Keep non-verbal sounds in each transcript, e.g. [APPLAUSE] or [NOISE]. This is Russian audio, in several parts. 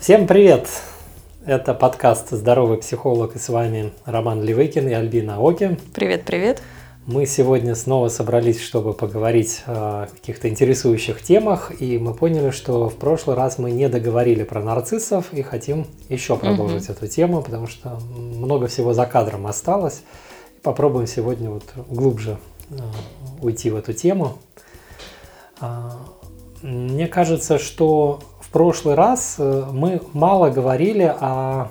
Всем привет! Это подкаст «Здоровый психолог» и с вами Роман Левыкин и Альбина Оки. Привет, привет! Мы сегодня снова собрались, чтобы поговорить о каких-то интересующих темах, и мы поняли, что в прошлый раз мы не договорили про нарциссов и хотим еще продолжить угу. эту тему, потому что много всего за кадром осталось. Попробуем сегодня вот глубже э, уйти в эту тему. А, мне кажется, что в прошлый раз э, мы мало говорили о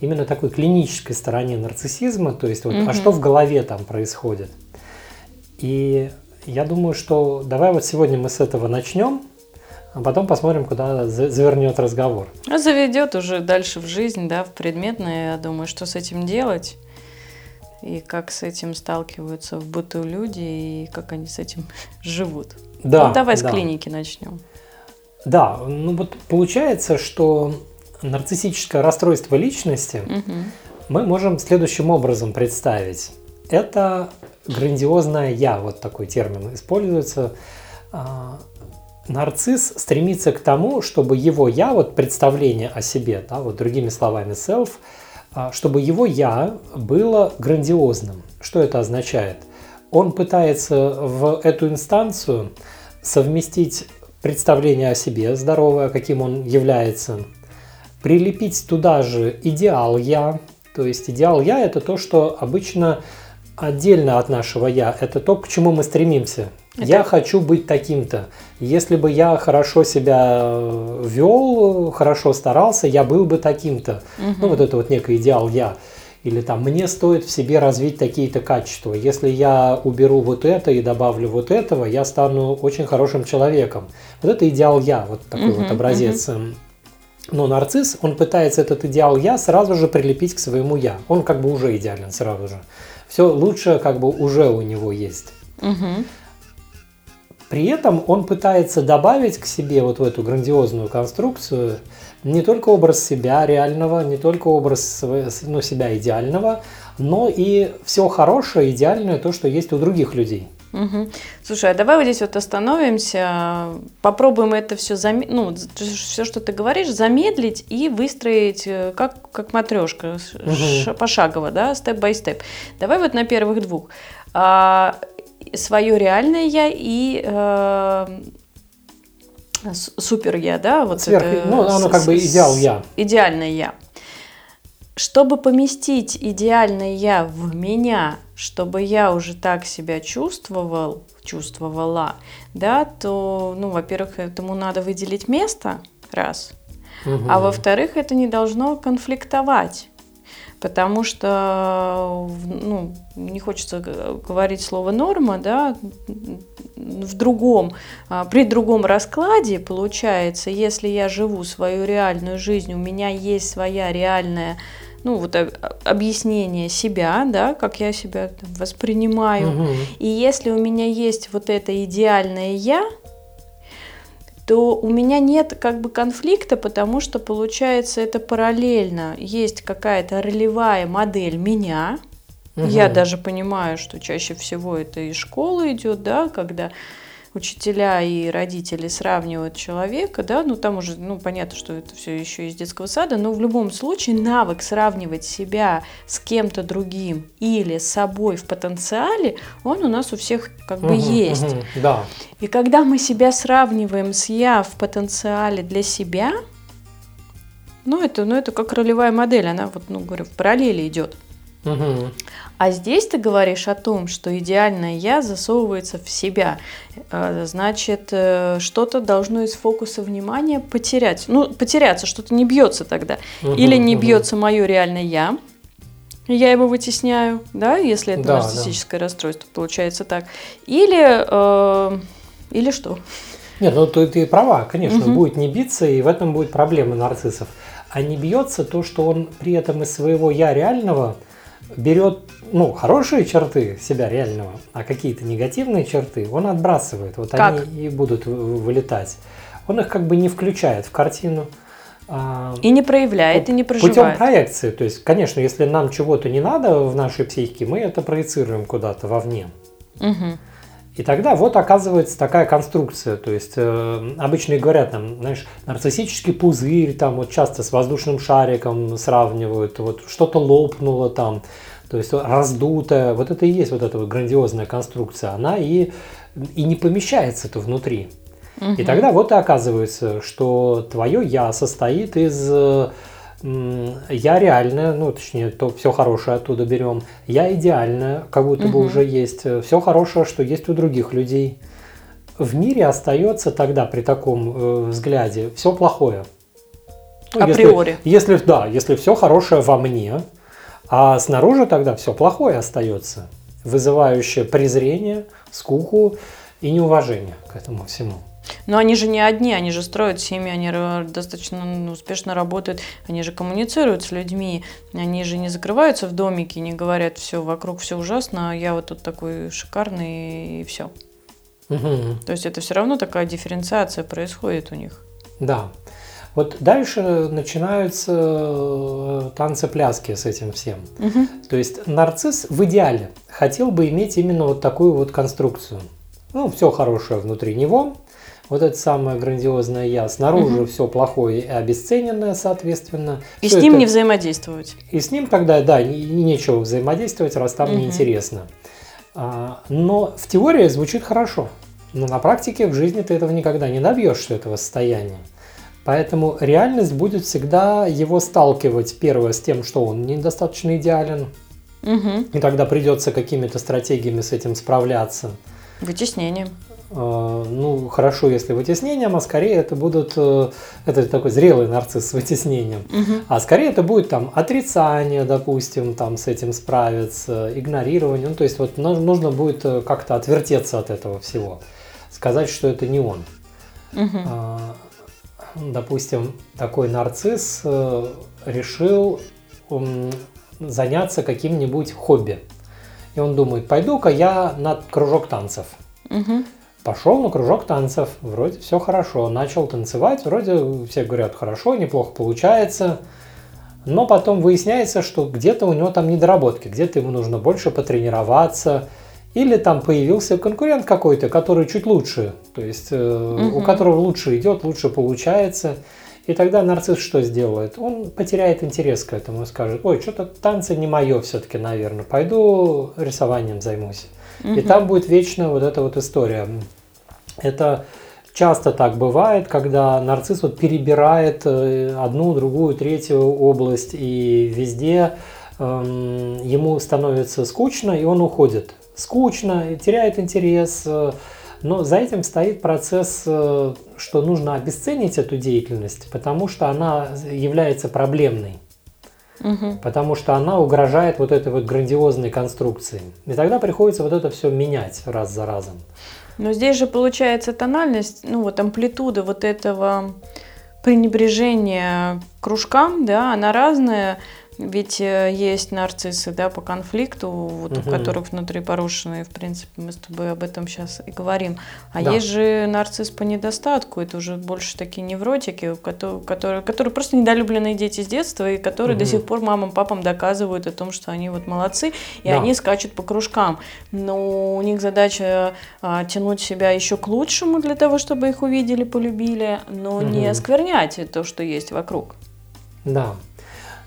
именно такой клинической стороне нарциссизма, то есть вот, угу. а что в голове там происходит. И я думаю, что давай вот сегодня мы с этого начнем, а потом посмотрим, куда завернет разговор. А заведет уже дальше в жизнь, да, в предметное, я думаю, что с этим делать и как с этим сталкиваются в быту люди, и как они с этим [LAUGHS] живут. Да, ну, давай да. с клиники начнем. Да, ну вот получается, что нарциссическое расстройство личности угу. мы можем следующим образом представить. Это грандиозное я, вот такой термин используется. А, нарцисс стремится к тому, чтобы его я, вот представление о себе, да, вот другими словами self, а, чтобы его я было грандиозным. Что это означает? Он пытается в эту инстанцию совместить представление о себе здоровое, каким он является, прилепить туда же идеал «я», то есть идеал «я» – это то, что обычно отдельно от нашего «я», это то, к чему мы стремимся. Это... Я хочу быть таким-то. Если бы я хорошо себя вел, хорошо старался, я был бы таким-то. Угу. Ну, вот это вот некий идеал «я». Или там, мне стоит в себе развить такие-то качества. Если я уберу вот это и добавлю вот этого, я стану очень хорошим человеком. Вот это идеал я, вот такой uh-huh, вот образец. Uh-huh. Но нарцисс, он пытается этот идеал я сразу же прилепить к своему я. Он как бы уже идеален сразу же. Все лучше как бы уже у него есть. Uh-huh. При этом он пытается добавить к себе вот в эту грандиозную конструкцию не только образ себя реального, не только образ ну, себя идеального, но и все хорошее, идеальное, то, что есть у других людей. Угу. Слушай, а давай вот здесь вот остановимся, попробуем это все, зам... ну, все, что ты говоришь, замедлить и выстроить э, как, как матрешка, угу. пошагово, да, степ-бай-степ. Давай вот на первых двух. А, свое реальное я и э, супер я, да, вот Сверх, это, ну, оно как бы идеал я. Идеальное я. Чтобы поместить идеальное я в меня, чтобы я уже так себя чувствовал, чувствовала, да, то, ну, во-первых, этому надо выделить место, раз, угу. а во-вторых, это не должно конфликтовать потому что, ну, не хочется говорить слово норма, да, в другом, а, при другом раскладе получается, если я живу свою реальную жизнь, у меня есть своя реальная ну, вот объяснение себя, да, как я себя там, воспринимаю. Угу. И если у меня есть вот это идеальное я, то у меня нет как бы конфликта, потому что получается это параллельно. Есть какая-то ролевая модель меня. Угу. Я даже понимаю, что чаще всего это из школы идет, да, когда учителя и родители сравнивают человека, да, ну там уже, ну понятно, что это все еще из детского сада, но в любом случае навык сравнивать себя с кем-то другим или с собой в потенциале, он у нас у всех как бы угу, есть. Угу, да. И когда мы себя сравниваем с я в потенциале для себя, ну это, ну это как ролевая модель, она вот, ну говорю, в параллели идет. Угу. А здесь ты говоришь о том, что идеальное я засовывается в себя. Э, значит, э, что-то должно из фокуса внимания потерять. Ну, потеряться, что-то не бьется тогда. Угу, Или не угу. бьется мое реальное я. Я его вытесняю, да, если это да, нарциссическое да. расстройство, получается так. Или, э, или что? Нет, ну ты, ты права, конечно, угу. будет не биться, и в этом будет проблема нарциссов. А не бьется то, что он при этом из своего я реального берет ну, хорошие черты себя реального, а какие-то негативные черты он отбрасывает. Вот как? они и будут вылетать. Он их как бы не включает в картину. А, и не проявляет, и не проживает. Путем проекции. То есть, конечно, если нам чего-то не надо в нашей психике, мы это проецируем куда-то вовне. Угу. И тогда вот оказывается такая конструкция, то есть э, обычно говорят, там, знаешь, нарциссический пузырь, там вот часто с воздушным шариком сравнивают, вот что-то лопнуло там, то есть раздутое, вот это и есть вот эта вот грандиозная конструкция, она и, и не помещается-то внутри. Угу. И тогда вот и оказывается, что твое я состоит из я реальная, ну точнее, то все хорошее оттуда берем. Я идеальная, как будто бы уже есть. Все хорошее, что есть у других людей. В мире остается тогда при таком э, взгляде все плохое. Ну, Априори. Если, если да, если все хорошее во мне, а снаружи тогда все плохое остается, вызывающее презрение, скуку и неуважение к этому всему. Но они же не одни, они же строят семьи, они достаточно ну, успешно работают, они же коммуницируют с людьми, они же не закрываются в домике, не говорят, все, вокруг все ужасно, а я вот тут такой шикарный и все. Угу. То есть это все равно такая дифференциация происходит у них. Да. Вот дальше начинаются э, танцы-пляски с этим всем. Угу. То есть нарцисс в идеале хотел бы иметь именно вот такую вот конструкцию. Ну, все хорошее внутри него, вот это самое грандиозное я. Снаружи угу. все плохое и обесцененное, соответственно. И с ним это... не взаимодействовать. И с ним тогда, да, не, нечего взаимодействовать, раз там угу. неинтересно. А, но в теории звучит хорошо. Но на практике в жизни ты этого никогда не добьешься, этого состояния. Поэтому реальность будет всегда его сталкивать, первое, с тем, что он недостаточно идеален. Угу. И тогда придется какими-то стратегиями с этим справляться. Вытеснением. Э, ну, хорошо, если вытеснением, а скорее это будут, э, это такой зрелый нарцисс с вытеснением, угу. а скорее это будет там отрицание, допустим, там с этим справиться, игнорирование, ну, то есть вот нужно будет э, как-то отвертеться от этого всего, сказать, что это не он. Угу. Допустим, такой нарцисс решил заняться каким-нибудь хобби. И он думает, пойду-ка я на кружок танцев. Угу. Пошел на кружок танцев, вроде все хорошо, начал танцевать, вроде все говорят хорошо, неплохо получается, но потом выясняется, что где-то у него там недоработки, где-то ему нужно больше потренироваться, или там появился конкурент какой-то, который чуть лучше, то есть угу. у которого лучше идет, лучше получается. И тогда нарцисс что сделает? Он потеряет интерес к этому и скажет, ой, что-то танцы не мое все-таки, наверное, пойду рисованием займусь. Угу. И там будет вечно вот эта вот история. Это часто так бывает, когда нарцисс вот перебирает э, одну, другую, третью область, и везде эм, ему становится скучно, и он уходит. Скучно, теряет интерес, э, но за этим стоит процесс, э, что нужно обесценить эту деятельность, потому что она является проблемной угу. потому что она угрожает вот этой вот грандиозной конструкции. И тогда приходится вот это все менять раз за разом. Но здесь же получается тональность, ну вот амплитуда вот этого пренебрежения кружкам, да, она разная. Ведь э, есть нарциссы, да, по конфликту, вот, угу. у которых внутри порушены, в принципе, мы с тобой об этом сейчас и говорим. А да. есть же нарцисс по недостатку, это уже больше такие невротики, которые, которые просто недолюбленные дети с детства, и которые угу. до сих пор мамам, папам доказывают о том, что они вот молодцы, и да. они скачут по кружкам. Но у них задача а, тянуть себя еще к лучшему для того, чтобы их увидели, полюбили, но угу. не осквернять то, что есть вокруг. Да.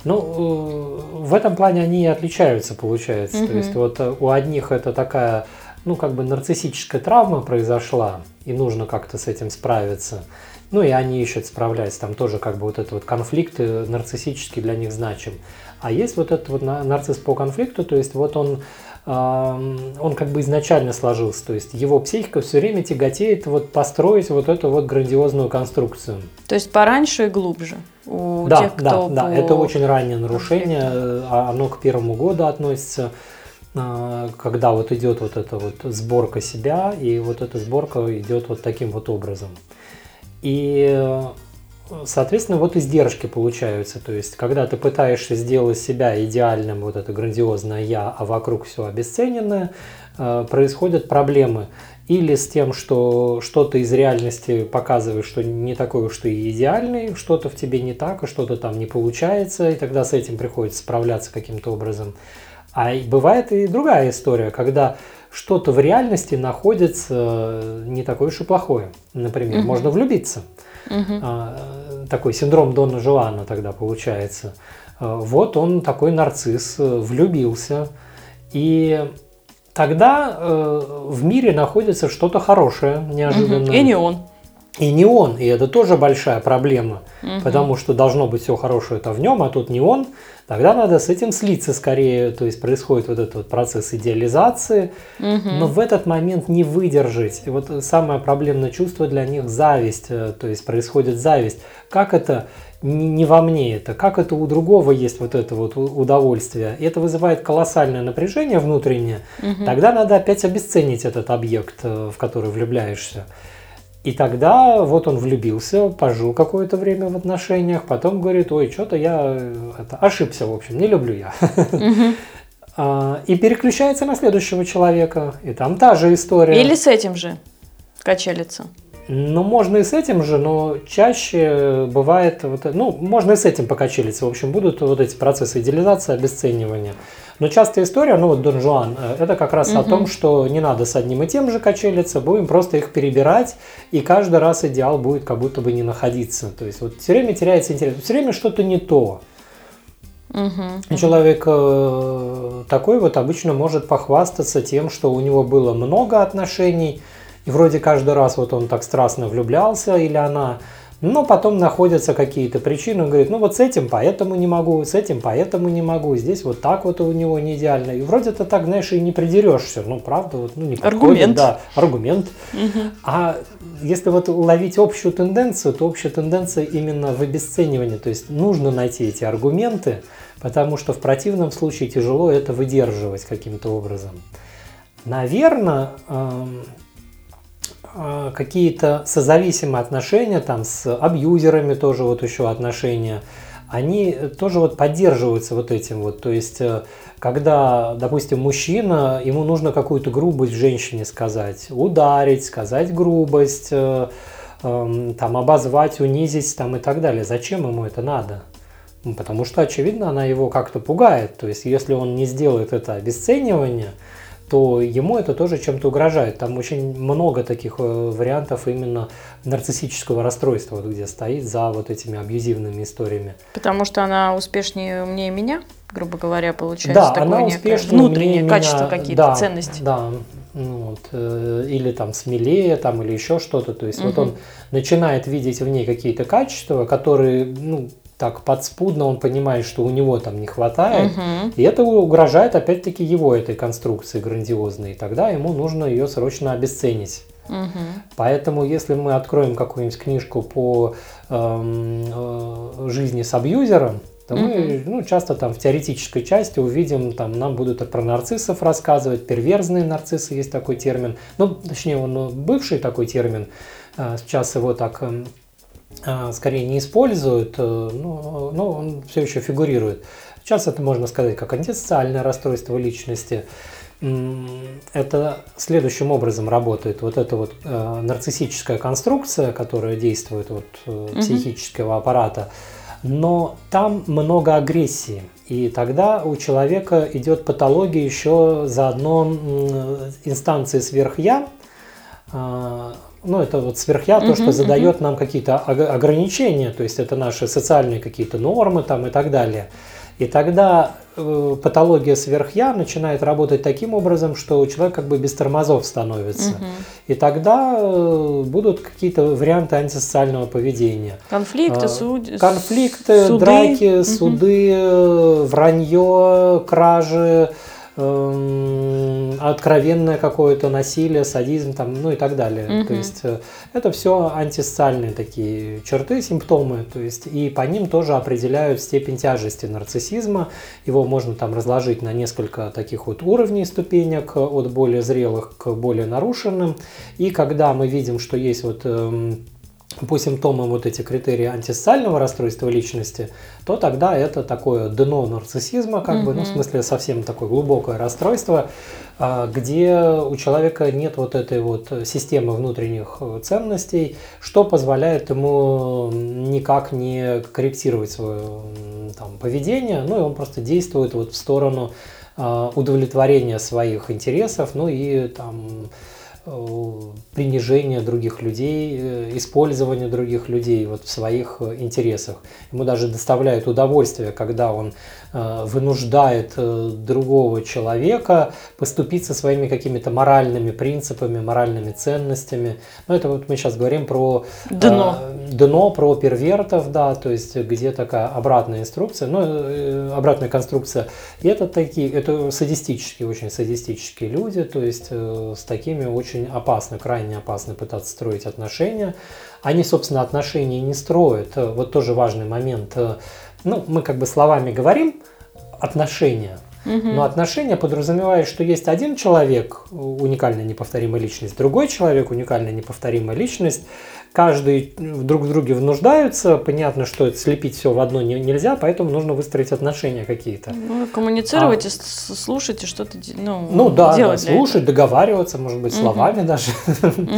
Ну, э, в этом плане они и отличаются, получается. Угу. То есть вот э, у одних это такая, ну, как бы нарциссическая травма произошла, и нужно как-то с этим справиться. Ну, и они ищут справляться. Там тоже как бы вот этот вот конфликт э, нарциссический для них значим. А есть вот этот вот нарцисс по конфликту, то есть вот он он как бы изначально сложился, то есть его психика все время тяготеет вот построить вот эту вот грандиозную конструкцию. То есть пораньше и глубже у да, тех, кто Да, да, это очень раннее нарушение, конфликту. А оно к первому году относится, а, когда вот идет вот эта вот сборка себя, и вот эта сборка идет вот таким вот образом. И Соответственно, вот издержки получаются. То есть, когда ты пытаешься сделать себя идеальным, вот это грандиозное я, а вокруг все обесцененное, э, происходят проблемы. Или с тем, что что-то из реальности показывает, что не такой уж ты идеальный, что-то в тебе не так, и что-то там не получается, и тогда с этим приходится справляться каким-то образом. А бывает и другая история, когда что-то в реальности находится э, не такое уж и плохое. Например, угу. можно влюбиться. Угу. Такой синдром Дона Жуана тогда получается. Вот он такой нарцисс, влюбился. И тогда в мире находится что-то хорошее, неожиданно. Угу. И не он. И не он, и это тоже большая проблема, угу. потому что должно быть все хорошее это в нем, а тут не он. Тогда надо с этим слиться скорее, то есть происходит вот этот вот процесс идеализации, угу. но в этот момент не выдержать. И вот самое проблемное чувство для них зависть, э, то есть происходит зависть. Как это не во мне это, как это у другого есть вот это вот удовольствие. И это вызывает колоссальное напряжение внутреннее. Угу. Тогда надо опять обесценить этот объект, э, в который влюбляешься. И тогда вот он влюбился, пожил какое-то время в отношениях, потом говорит, ой, что-то я это, ошибся, в общем, не люблю я. [LAUGHS] И переключается на следующего человека, и там та же история. Или с этим же качелится. Ну, можно и с этим же, но чаще бывает, вот, ну, можно и с этим покачелиться. В общем, будут вот эти процессы идеализации, обесценивания. Но частая история, ну вот Дон Жуан, э, это как раз угу. о том, что не надо с одним и тем же качелиться, будем просто их перебирать, и каждый раз идеал будет как будто бы не находиться. То есть вот все время теряется интерес, все время что-то не то. Угу. Человек э, такой вот обычно может похвастаться тем, что у него было много отношений, и вроде каждый раз вот он так страстно влюблялся или она, но потом находятся какие-то причины, он говорит, ну вот с этим поэтому не могу, с этим поэтому не могу, здесь вот так вот у него не идеально. И вроде ты так, знаешь, и не придерешься, ну правда, вот, ну не подходит, аргумент. да, аргумент. Угу. А если вот ловить общую тенденцию, то общая тенденция именно в обесценивании, то есть нужно найти эти аргументы, потому что в противном случае тяжело это выдерживать каким-то образом. Наверное, а, какие-то созависимые отношения, там с абьюзерами тоже вот еще отношения, они тоже вот поддерживаются вот этим вот. То есть, э, когда, допустим, мужчина, ему нужно какую-то грубость женщине сказать, ударить, сказать грубость, э, эм, там, обозвать, унизить там, и так далее. Зачем ему это надо? Ну, потому что, очевидно, она его как-то пугает. То есть, если он не сделает это обесценивание – то ему это тоже чем-то угрожает. Там очень много таких э, вариантов именно нарциссического расстройства, вот где стоит за вот этими абьюзивными историями. Потому что она успешнее, умнее меня, грубо говоря, получается да, такое она успешнее, внутреннее качество, какие-то да, ценности. Да, ну, вот, э, или там смелее, там, или еще что-то. То есть угу. вот он начинает видеть в ней какие-то качества, которые, ну, так подспудно он понимает, что у него там не хватает, угу. и это угрожает опять-таки его этой конструкции грандиозной, и тогда ему нужно ее срочно обесценить. Угу. Поэтому, если мы откроем какую-нибудь книжку по эм, э, жизни с абьюзером, то угу. мы ну, часто там в теоретической части увидим, там нам будут про нарциссов рассказывать, перверзные нарциссы есть такой термин, ну, точнее, он ну, бывший такой термин, э, сейчас его так эм, скорее не используют, э, но, но он все еще фигурирует. Сейчас это можно сказать как антисоциальное расстройство личности. Это следующим образом работает. Вот эта вот э, нарциссическая конструкция, которая действует от э, психического аппарата, но там много агрессии. И тогда у человека идет патология еще заодно инстанции сверх-я, а, ну, это вот сверхя, то, что задает нам какие-то ограничения, то есть это наши социальные какие-то нормы там и так далее. И тогда э, патология сверхя начинает работать таким образом, что человек как бы без тормозов становится. Угу. И тогда э, будут какие-то варианты антисоциального поведения. Конфликты, а, суд... Конфликты, суды. драки, угу. суды, вранье, кражи откровенное какое-то насилие, садизм там, ну и так далее. Угу. То есть э, это все антисоциальные такие черты, симптомы, то есть и по ним тоже определяют степень тяжести нарциссизма. Его можно там разложить на несколько таких вот уровней ступенек от более зрелых к более нарушенным. И когда мы видим, что есть вот эм, по симптомам вот эти критерии антисоциального расстройства личности, то тогда это такое дно нарциссизма, как mm-hmm. бы, ну, в смысле совсем такое глубокое расстройство, а, где у человека нет вот этой вот системы внутренних ценностей, что позволяет ему никак не корректировать свое там, поведение, ну и он просто действует вот в сторону а, удовлетворения своих интересов, ну и там Э, принижение других людей, э, использование других людей вот в своих э, интересах. Ему даже доставляет удовольствие, когда он вынуждает другого человека поступить со своими какими-то моральными принципами, моральными ценностями. Ну, это вот мы сейчас говорим про дно, дно про первертов, да, то есть где такая обратная инструкция, ну, обратная конструкция. И это такие, это садистические, очень садистические люди, то есть с такими очень опасно, крайне опасно пытаться строить отношения. Они, собственно, отношения не строят. Вот тоже важный момент. Ну, мы как бы словами говорим отношения, но отношения подразумевает, что есть один человек, уникальная неповторимая личность, другой человек, уникальная неповторимая личность, каждый друг в друге внуждаются, понятно, что слепить все в одно нельзя, поэтому нужно выстроить отношения какие-то. Ну, коммуницировать а, и слушать, и что-то ну, ну, да, делать да, слушать, этого. договариваться, может быть, словами угу. даже. Угу.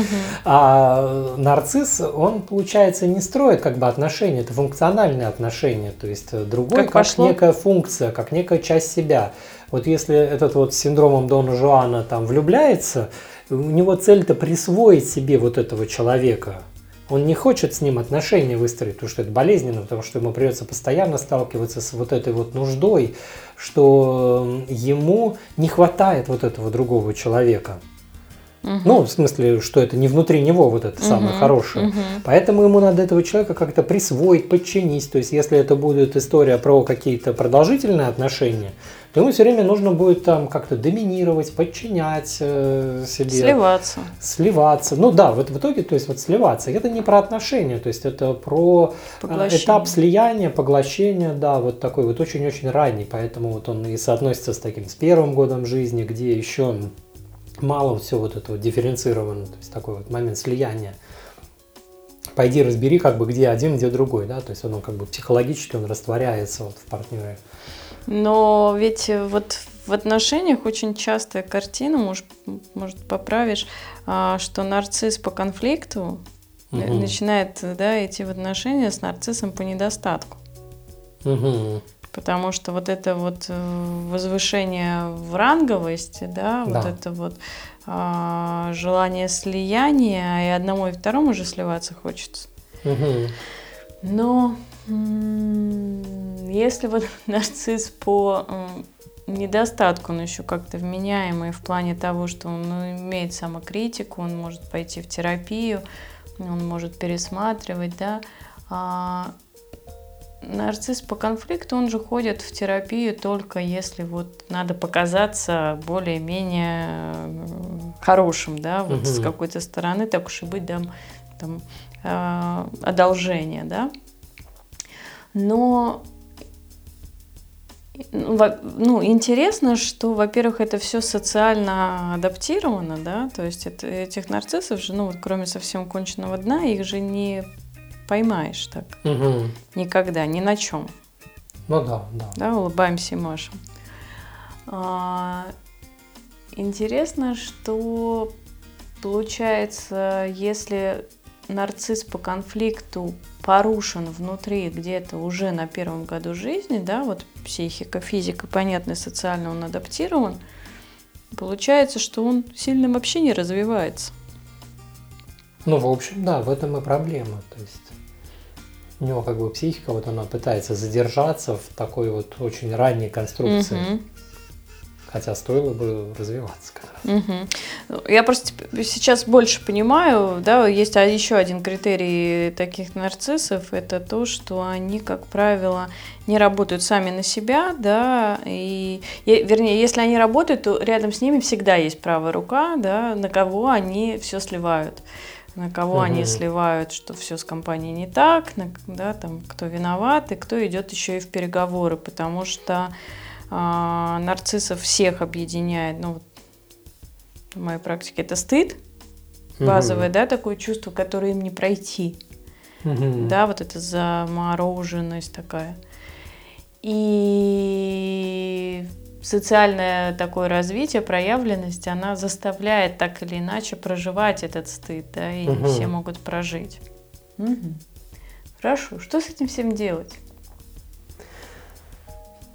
А нарцисс, он, получается, не строит как бы отношения, это функциональные отношения, то есть другой как, как некая функция, как некая часть себя. Вот если этот вот синдромом Дона Жуана там влюбляется, у него цель-то присвоить себе вот этого человека, он не хочет с ним отношения выстроить, потому что это болезненно, потому что ему придется постоянно сталкиваться с вот этой вот нуждой, что ему не хватает вот этого другого человека. Угу. Ну, в смысле, что это не внутри него вот это угу, самое хорошее. Угу. Поэтому ему надо этого человека как-то присвоить, подчинить. То есть, если это будет история про какие-то продолжительные отношения, то ему все время нужно будет там как-то доминировать, подчинять э, себе. Сливаться. Сливаться. Ну да, вот в итоге, то есть вот сливаться. Это не про отношения, то есть это про э, этап слияния, поглощения, да, вот такой вот очень-очень ранний. Поэтому вот он и соотносится с таким, с первым годом жизни, где еще мало все вот этого дифференцировано, то есть такой вот момент слияния пойди разбери, как бы где один, где другой, да, то есть он, он как бы психологически он растворяется вот в партнере. Но ведь вот в отношениях очень частая картина, может, может поправишь, а, что нарцисс по конфликту угу. начинает да, идти в отношения с нарциссом по недостатку. Угу. Потому что вот это вот э, возвышение в ранговости, да, да. вот это вот а, желание слияния, и одному и второму уже сливаться хочется. Угу. Но если вот [LAUGHS] нарцисс по недостатку, он еще как-то вменяемый в плане того, что он ну, имеет самокритику, он может пойти в терапию, он может пересматривать, да. А нарцисс по конфликту, он же ходит в терапию только если вот надо показаться более-менее э, хорошим, да, вот угу. с какой-то стороны, так уж и быть, да, там, э, одолжение, да. Но ну, интересно, что, во-первых, это все социально адаптировано, да, то есть это, этих нарциссов же, ну, вот, кроме совсем конченного дна, их же не поймаешь так угу. никогда, ни на чем. Ну да, да. Да, улыбаемся и машем. А, интересно, что получается, если нарцисс по конфликту порушен внутри где-то уже на первом году жизни, да, вот психика, физика, понятно, социально он адаптирован, получается, что он сильно вообще не развивается. Ну, в общем, да, в этом и проблема. То есть у него как бы психика, вот она пытается задержаться в такой вот очень ранней конструкции. Угу. Хотя стоило бы развиваться как раз. Угу. Я просто сейчас больше понимаю, да, есть еще один критерий таких нарциссов, это то, что они, как правило, не работают сами на себя, да, и, вернее, если они работают, то рядом с ними всегда есть правая рука, да, на кого они все сливают на кого угу. они сливают, что все с компанией не так, на, да, там, кто виноват и кто идет еще и в переговоры, потому что а, нарциссов всех объединяет, ну, вот, в моей практике это стыд базовое, угу. да, такое чувство, которое им не пройти. Угу. Да, вот эта замороженность такая. И социальное такое развитие, проявленность, она заставляет так или иначе проживать этот стыд, да, и угу. все могут прожить. Угу. Хорошо, что с этим всем делать?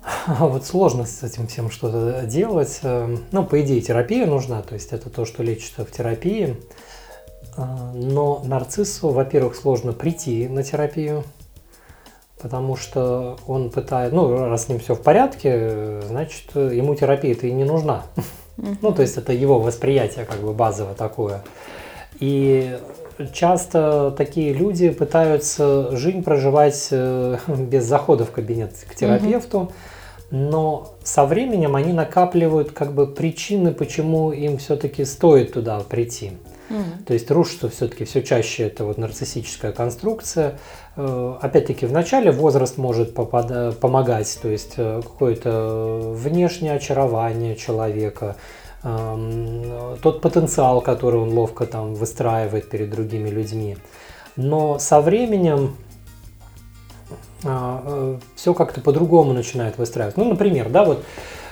[LAUGHS] А вот сложно с этим всем что-то делать. Эм, ну, по идее, терапия нужна, то есть это то, что лечится в терапии. А, но нарциссу, во-первых, сложно прийти на терапию, потому что он пытает, ну, раз с ним все в порядке, значит, ему терапия-то и не нужна. Ну, то есть это его восприятие как бы базовое такое. И часто такие люди пытаются жизнь проживать э, [LAUGHS] без захода в кабинет к терапевту, но со временем они накапливают как бы причины, почему им все-таки стоит туда прийти. То есть рушится все-таки все чаще это вот нарциссическая конструкция. Э, опять-таки в начале возраст может попада- помогать, то есть э, какое-то внешнее очарование человека, эм, тот потенциал, который он ловко там выстраивает перед другими людьми. Но со временем э, все как-то по-другому начинает выстраивать. Ну, например, да, вот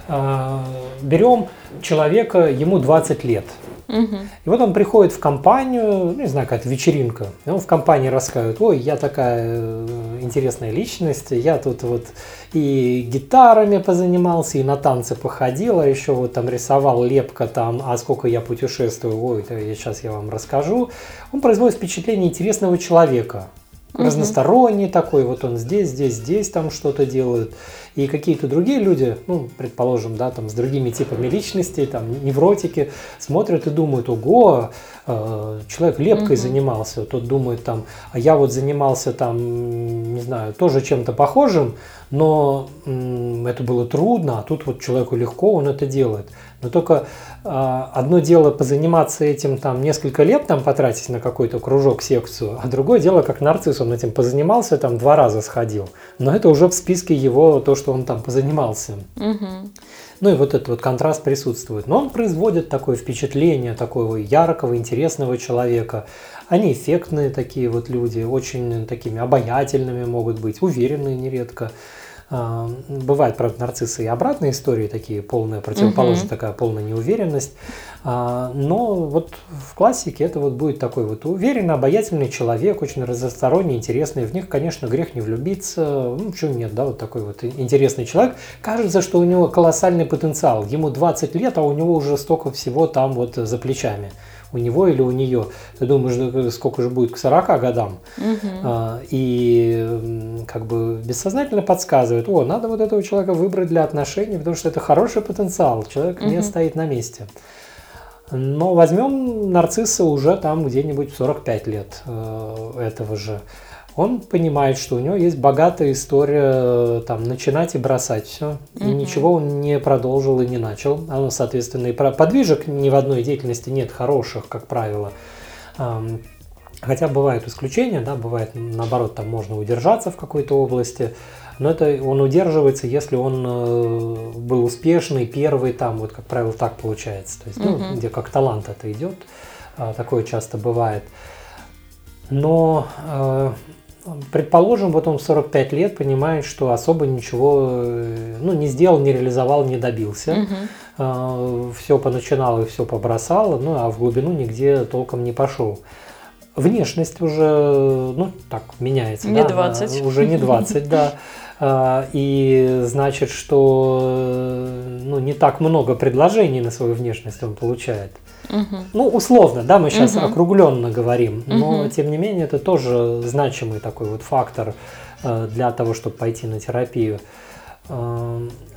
берем человека, ему 20 лет – Угу. И вот он приходит в компанию, не знаю, какая-то вечеринка, и он в компании рассказывает, ой, я такая э, интересная личность, я тут вот и гитарами позанимался, и на танцы походил, а еще вот там рисовал лепка там, а сколько я путешествую, ой, сейчас я вам расскажу. Он производит впечатление интересного человека, угу. разносторонний такой, вот он здесь, здесь, здесь там что-то делает. И какие-то другие люди, ну, предположим, да, там с другими типами личностей, там невротики, смотрят и думают, ого, э, человек лепкой угу. занимался, тот думает там, а я вот занимался там, не знаю, тоже чем-то похожим, но это было трудно, а тут вот человеку легко, он это делает. Но только э, одно дело позаниматься этим там несколько лет, там потратить на какой-то кружок, секцию, а другое дело, как нарцисс, он этим позанимался, там два раза сходил. Но это уже в списке его, то, что он там позанимался. Угу. Ну и вот этот вот контраст присутствует. Но он производит такое впечатление такого яркого, интересного человека. Они эффектные такие вот люди, очень такими обаятельными могут быть, уверенные нередко. А, бывают, правда, нарциссы и обратные истории, такие полная противоположность, угу. такая полная неуверенность. А, но вот в классике это вот будет такой вот уверенный, обаятельный человек, очень разносторонний, интересный. В них, конечно, грех не влюбиться. Ну, почему нет, да, вот такой вот интересный человек. Кажется, что у него колоссальный потенциал. Ему 20 лет, а у него уже столько всего там вот за плечами у него или у нее. Ты думаешь, сколько же будет к 40 годам. Угу. И как бы бессознательно подсказывает, о, надо вот этого человека выбрать для отношений, потому что это хороший потенциал, человек угу. не стоит на месте. Но возьмем нарцисса уже там где-нибудь в 45 лет э, этого же он понимает, что у него есть богатая история там начинать и бросать все. И угу. ничего он не продолжил и не начал. Оно, соответственно, и подвижек ни в одной деятельности нет хороших, как правило. Хотя бывают исключения, да, бывает наоборот, там можно удержаться в какой-то области, но это он удерживается, если он э, был успешный, первый, там, вот как правило, так получается. То есть, ну, где как талант это идет, а, такое часто бывает. Но э, Предположим, вот он в 45 лет понимает, что особо ничего э, ну, не сделал, не реализовал, не добился. Угу. А, все поначинал и все побросал, ну а в глубину нигде толком не пошел. Внешность уже, ну, так, меняется. Не да, 20. Уже не 20, да. А, и значит, что ну, не так много предложений на свою внешность он получает. Угу. Ну, условно, да, мы сейчас угу. округленно говорим, но угу. тем не менее это тоже значимый такой вот фактор э, для того, чтобы пойти на терапию.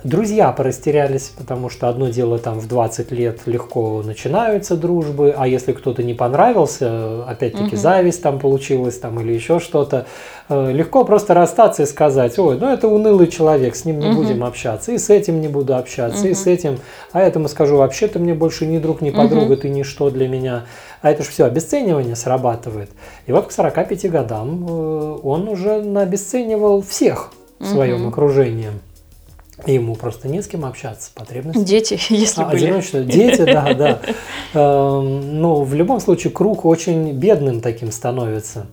Друзья порастерялись, потому что одно дело там в 20 лет легко начинаются дружбы, а если кто-то не понравился, опять-таки угу. зависть там получилась там или еще что-то, э, легко просто расстаться и сказать, ой, ну это унылый человек, с ним не угу. будем общаться, и с этим не буду общаться, угу. и с этим, а этому скажу, вообще ты мне больше ни друг, ни подруга, угу. ты ничто для меня. А это же все обесценивание срабатывает. И вот к 45 годам э, он уже обесценивал всех в своем угу. окружении. Ему просто не с кем общаться, потребности. Дети, [LAUGHS] если а, были. Одиночество, дети, да, да. [LAUGHS] Эм, Но ну, в любом случае круг очень бедным таким становится.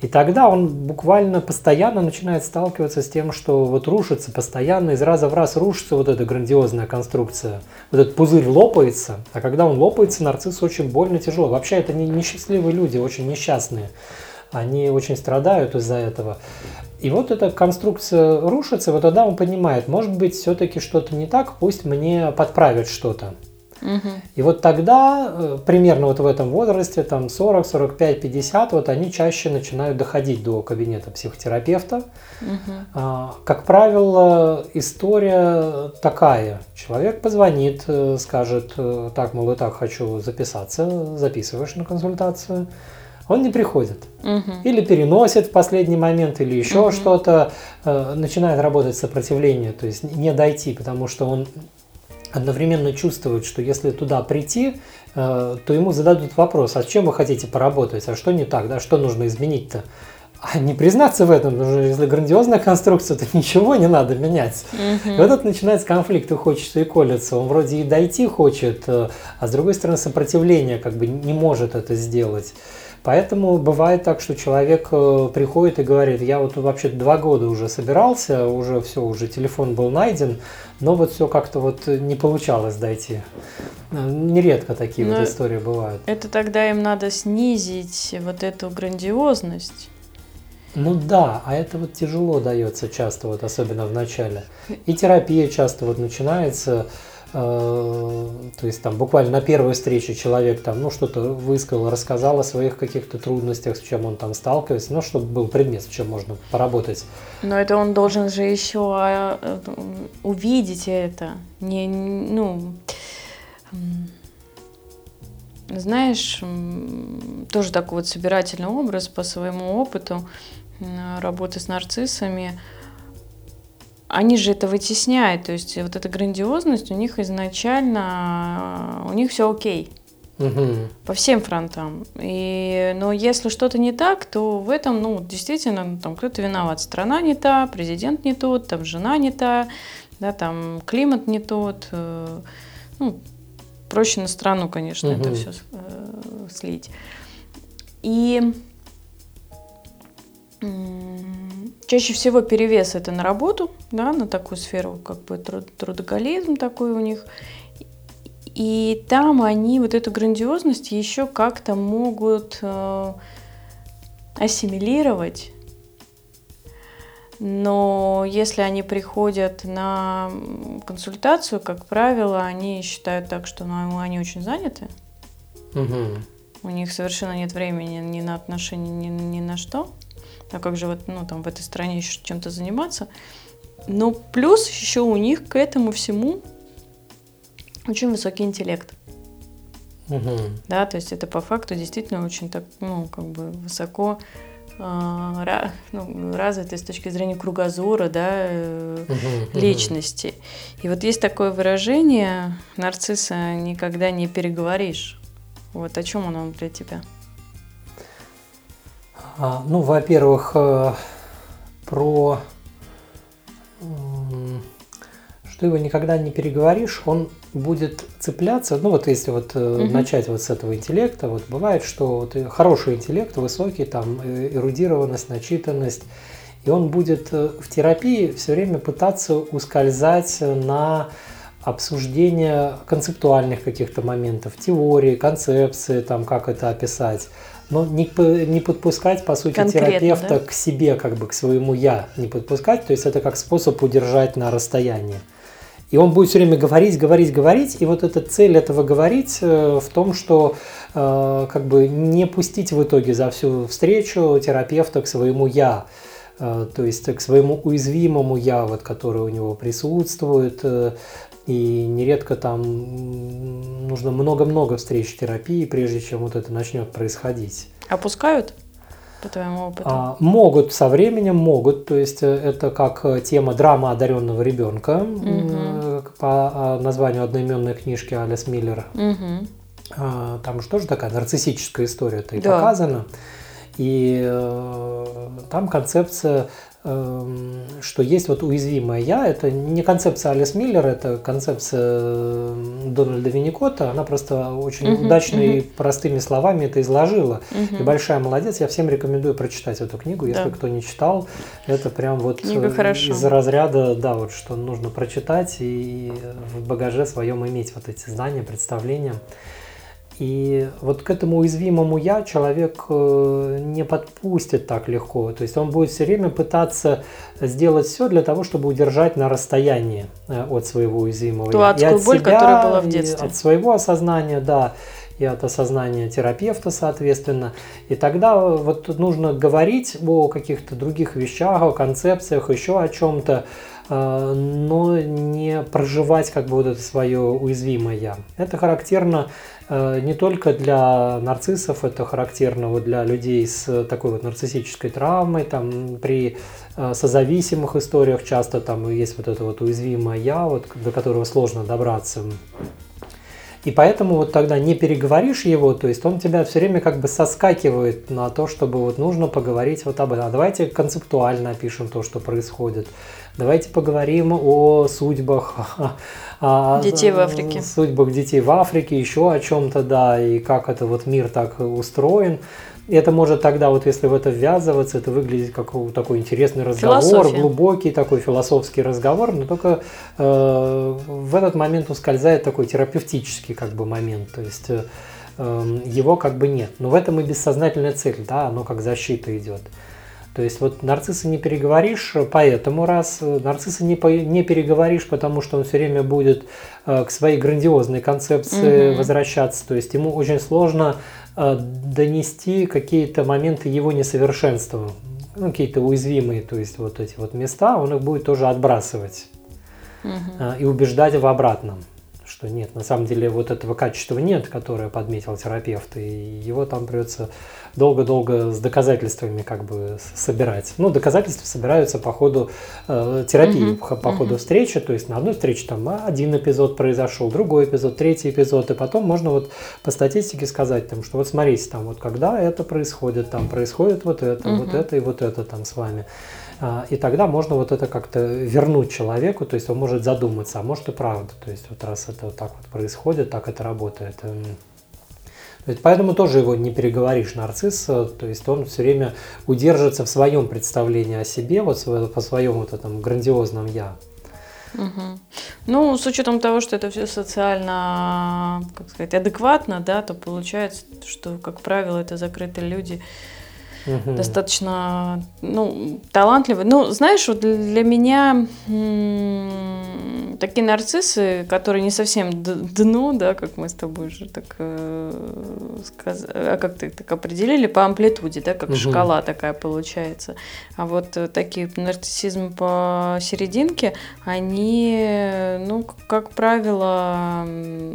И тогда он буквально постоянно начинает сталкиваться с тем, что вот рушится постоянно, из раза в раз рушится вот эта грандиозная конструкция. Вот этот пузырь лопается, а когда он лопается, нарцисс очень больно тяжело. Вообще это не несчастливые люди, очень несчастные. Они очень страдают из-за этого. И вот эта конструкция рушится, вот тогда он понимает, может быть, все-таки что-то не так, пусть мне подправят что-то. И вот тогда, э, примерно вот в этом возрасте, там 40, 45, 50, вот они чаще начинают доходить до кабинета психотерапевта. Угу. Как правило, история такая. Человек позвонит, э, скажет, э, так, мол, и так хочу записаться, записываешь на консультацию он не приходит. Угу. Или переносит в последний момент, или еще угу. что-то, начинает работать сопротивление, то есть не дойти, потому что он одновременно чувствует, что если туда прийти, э, то ему зададут вопрос, а с чем вы хотите поработать, а что не так, да, что нужно изменить-то? А не признаться в этом, потому что если грандиозная конструкция, то ничего не надо менять. Угу. И вот тут начинается конфликт, и хочется и колется. Он вроде и дойти хочет, э, а с другой стороны сопротивление как бы не может это сделать. Поэтому бывает так, что человек э, приходит и говорит, я вот вообще два года уже собирался, уже все, уже телефон был найден, но вот все как-то вот не получалось дойти. Нередко такие но вот истории бывают. Это тогда им надо снизить вот эту грандиозность. Ну да, а это вот тяжело дается часто, вот особенно в начале. И терапия часто вот начинается, Э, то есть там буквально на первой встрече человек там, ну, что-то высказал, рассказал о своих каких-то трудностях, с чем он там сталкивается, ну, чтобы был предмет, с чем можно поработать. Но это он должен же еще а, э, увидеть это, не, ну, знаешь, тоже такой вот собирательный образ по своему опыту работы с нарциссами – они же это вытесняют, то есть вот эта грандиозность у них изначально, у них все окей. Угу. По всем фронтам. И, но если что-то не так, то в этом, ну, действительно, ну, там кто-то виноват. Страна не та, президент не тот, там жена не та, да, там климат не тот. Э, ну, проще на страну, конечно, угу. это все э, слить. И Чаще всего перевес это на работу, да, на такую сферу, как бы труд, трудоголизм такой у них. И там они вот эту грандиозность еще как-то могут э, ассимилировать. Но если они приходят на консультацию, как правило, они считают так, что ну, они очень заняты. Угу. У них совершенно нет времени ни на отношения, ни, ни на что а как же вот, ну, там, в этой стране еще чем-то заниматься. Но плюс еще у них к этому всему очень высокий интеллект. Угу. Да, то есть это по факту действительно очень так, ну, как бы высоко э, ну, развитый с точки зрения кругозора, да, угу, личности. Угу. И вот есть такое выражение нарцисса никогда не переговоришь. Вот о чем он для тебя? А, ну, во-первых, э, про что его никогда не переговоришь, он будет цепляться. Ну вот если вот угу. начать вот с этого интеллекта, вот бывает, что вот хороший интеллект, высокий, там э, эрудированность, начитанность, и он будет в терапии все время пытаться ускользать на обсуждение концептуальных каких-то моментов, теории, концепции, там как это описать. Но не, не подпускать, по сути, Конкретно, терапевта да? к себе, как бы к своему я не подпускать. То есть это как способ удержать на расстоянии. И он будет все время говорить, говорить, говорить. И вот эта цель этого говорить э, в том, что э, как бы не пустить в итоге за всю встречу терапевта к своему я. Э, то есть к своему уязвимому я, вот, который у него присутствует, и нередко там нужно много-много встреч терапии, прежде чем вот это начнет происходить. Опускают? По твоему опыту? А, могут со временем, могут. То есть э, это как э, тема драма одаренного ребенка угу. по а, названию одноименной книжки Алис Миллер. Угу. А, там же тоже такая нарциссическая история-то и да. показана. И э, там концепция что есть вот уязвимое я. Это не концепция Алис Миллер, это концепция Дональда Винникота. Она просто очень uh-huh, удачно uh-huh. и простыми словами это изложила. Uh-huh. И большая молодец. Я всем рекомендую прочитать эту книгу. Если да. кто не читал, это прям вот Книга из разряда, да, вот что нужно прочитать и в багаже своем иметь вот эти знания, представления. И вот к этому уязвимому я человек э, не подпустит так легко. То есть он будет все время пытаться сделать все для того, чтобы удержать на расстоянии э, от своего уязвимого Ту я. адскую и от боль, себя, которая была в детстве. От своего осознания, да, и от осознания терапевта, соответственно. И тогда вот нужно говорить о каких-то других вещах, о концепциях, еще о чем-то, э, но не проживать как бы вот это свое уязвимое я. Это характерно Э, не только для нарциссов, это характерно вот для людей с такой вот нарциссической травмой, там при э, созависимых историях часто там есть вот это вот уязвимое я, вот, до которого сложно добраться. И поэтому вот тогда не переговоришь его, то есть он тебя все время как бы соскакивает на то, чтобы вот нужно поговорить вот об этом. А давайте концептуально опишем то, что происходит. Давайте поговорим о судьбах [LAUGHS] детей в Африке. Судьбах детей в Африке, еще о чем-то, да, и как это вот мир так устроен. Это может тогда, вот если в это ввязываться, это выглядит как такой интересный разговор, Философия. глубокий такой философский разговор, но только э, в этот момент ускользает такой терапевтический как бы момент, то есть э, эм, его как бы нет. Но в этом и бессознательная цель, да, оно как защита идет. То есть вот нарцисса не переговоришь, поэтому раз нарцисса не, по, не переговоришь, потому что он все время будет э, к своей грандиозной концепции угу. возвращаться. То есть ему очень сложно э, донести какие-то моменты его несовершенства, ну, какие-то уязвимые, то есть вот эти вот места, он их будет тоже отбрасывать угу. э, и убеждать в обратном что нет, на самом деле вот этого качества нет, которое подметил терапевт, и его там придется долго-долго с доказательствами как бы собирать. Ну, доказательства собираются по ходу э, терапии, uh-huh. по ходу uh-huh. встречи, то есть на одной встрече там один эпизод произошел, другой эпизод, третий эпизод, и потом можно вот по статистике сказать, там, что вот смотрите, там вот когда это происходит, там происходит вот это, uh-huh. вот это и вот это там с вами. А, и тогда можно вот это как-то вернуть человеку, то есть он может задуматься, а может и правда. То есть вот раз это вот так вот происходит, так это работает. Поэтому тоже его не переговоришь нарцисс, то есть он все время удержится в своем представлении о себе, вот по своему вот этому грандиозном я. Угу. Ну, с учетом того, что это все социально, как сказать, адекватно, да, то получается, что, как правило, это закрытые люди, угу. достаточно ну, талантливый. Ну, знаешь, вот для меня м- такие нарциссы, которые не совсем дно, да, как мы с тобой уже так э, сказ... а как ты так определили, по амплитуде, да, как угу. шкала такая получается. А вот такие нарциссизм по серединке, они, ну, как правило,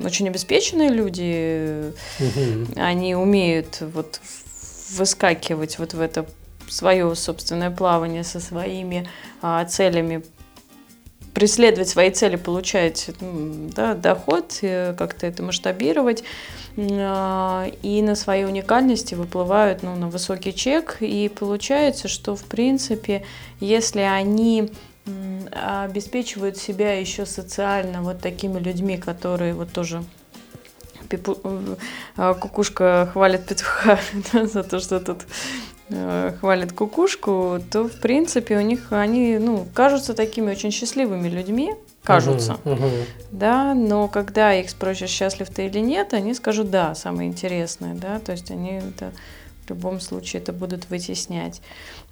очень обеспеченные люди, угу. они умеют вот выскакивать вот в это свое собственное плавание со своими а, целями, преследовать свои цели, получать да, доход, э, как-то это масштабировать. А, и на своей уникальности выплывают ну, на высокий чек. И получается, что в принципе, если они обеспечивают себя еще социально вот такими людьми, которые вот тоже Пипу... Э, кукушка хвалит петуха [LAUGHS] за то, что тут э, хвалит кукушку, то в принципе у них они ну, кажутся такими очень счастливыми людьми, кажутся, uh-huh, uh-huh. да, но когда их спросишь, счастлив ты или нет, они скажут да, самое интересное, да, то есть они это в любом случае это будут вытеснять.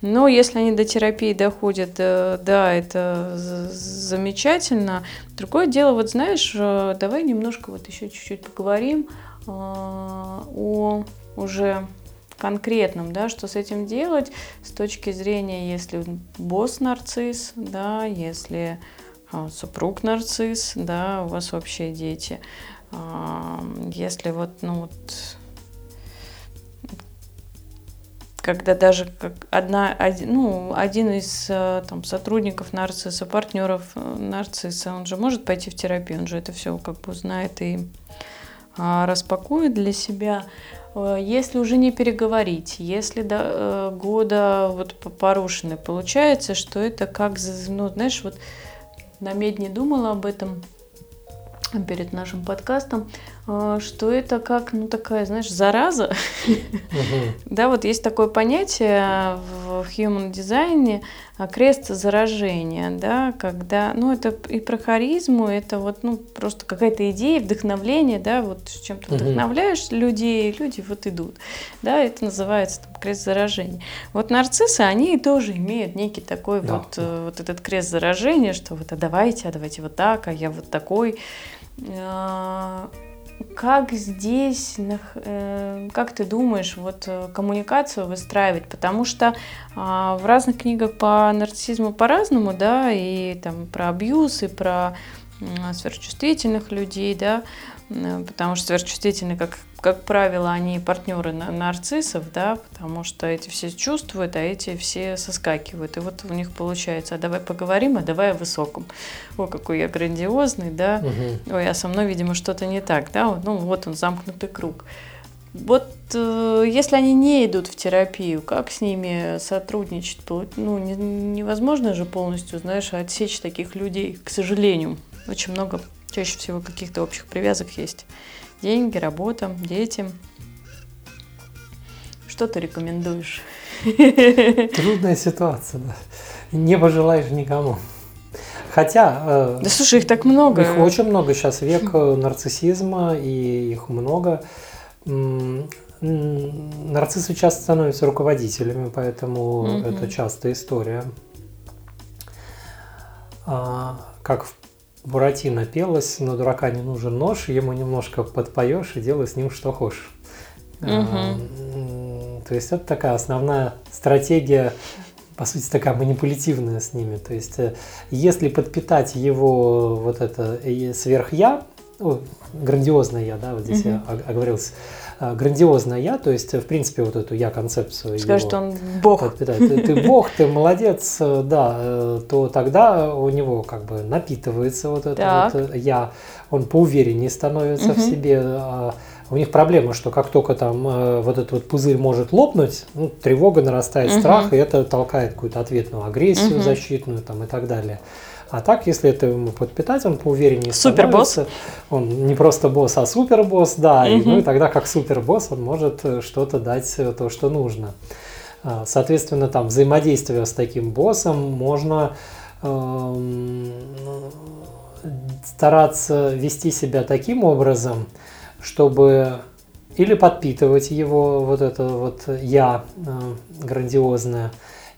Но если они до терапии доходят, э, да, это замечательно. Другое дело, вот знаешь, э, давай немножко вот еще чуть-чуть поговорим э, о уже конкретном, да, что с этим делать с точки зрения, если босс нарцисс, да, если супруг нарцисс, да, у вас общие дети, если вот, ну вот когда даже как одна, один, ну, один из э, там, сотрудников нарцисса, партнеров э, нарцисса, он же может пойти в терапию, он же это все как бы знает и а, распакует для себя, э, если уже не переговорить, если до года вот порушены, получается, что это как, ну, знаешь, вот на медне думала об этом перед нашим подкастом, что это как, ну, такая, знаешь, зараза. [LAUGHS] Да, вот есть такое понятие в human дизайне а, крест заражения, да, когда, ну, это и про харизму, это вот, ну, просто какая-то идея, вдохновление, да, вот чем-то вдохновляешь людей, люди вот идут, да, это называется там, крест заражения. Вот нарциссы, они тоже имеют некий такой вот, э, вот этот крест заражения, что вот, а давайте, а давайте вот так, а я вот такой, а, как здесь, э, как ты думаешь, вот э, коммуникацию выстраивать? Потому что а, в разных книгах по нарциссизму по-разному, да, и там про абьюз, и про сверхчувствительных людей, да, потому что сверхчувствительные, как как правило, они партнеры нарциссов, да, потому что эти все чувствуют, а эти все соскакивают. И вот у них получается, а давай поговорим, а давай о высоком. О, какой я грандиозный, да. Угу. Ой, а со мной, видимо, что-то не так, да. Ну, вот он, замкнутый круг. Вот э, если они не идут в терапию, как с ними сотрудничать? Ну, не, невозможно же полностью, знаешь, отсечь таких людей, к сожалению. Очень много, чаще всего каких-то общих привязок есть. Деньги, работа, дети. Что ты рекомендуешь? [LAUGHS] Трудная ситуация, да. Не пожелаешь никому. Хотя... Э, да слушай, их так много. Их очень много сейчас. Век э, нарциссизма, и их много. Нарциссы часто становятся руководителями, поэтому угу. это частая история. А, как в Буратино пелось, но дурака не нужен нож, ему немножко подпоешь и делай с ним что хочешь. Угу. То есть это такая основная стратегия, по сути, такая манипулятивная с ними. То есть э, если подпитать его вот это сверх-я, грандиозное я, да, вот здесь угу. я оговорился, грандиозное я, то есть, в принципе, вот эту я-концепцию. Скажет, его, он бог. Ты, ты бог, ты молодец, э, да, э, то тогда у него как бы напитывается вот это вот э, я, он поувереннее становится угу. в себе. А у них проблема, что как только там вот этот вот пузырь может лопнуть, ну, тревога нарастает, угу. страх, и это толкает какую-то ответную агрессию угу. защитную там, и так далее. А так, если это ему подпитать, он поувереннее Супербосс. Он не просто босс, а супербосс, да. Угу. И, ну и тогда как супербосс он может э, что-то дать э, то, что нужно. А, соответственно, там взаимодействие с таким боссом можно э, стараться вести себя таким образом, чтобы или подпитывать его вот это вот я э, грандиозное,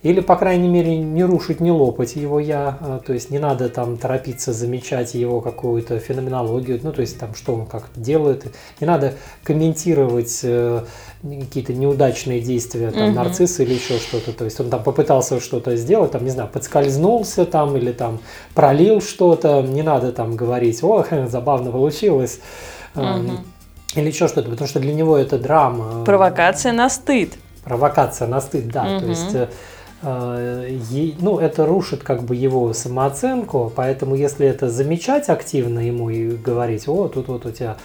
или, по крайней мере, не рушить, не лопать его я. А, то есть не надо там торопиться замечать его какую-то феноменологию, ну, то есть там, что он как делает. Не надо комментировать э, какие-то неудачные действия там, угу. нарцисса или еще что-то. То есть он там попытался что-то сделать, там, не знаю, подскользнулся там или там пролил что-то. Не надо там говорить, о, [LAUGHS] забавно получилось. Угу. Или еще что-то, потому что для него это драма. Провокация на стыд. Провокация на стыд, да. Угу. То есть Э, ну, это рушит как бы его самооценку, поэтому если это замечать активно ему и говорить, о, тут вот у тебя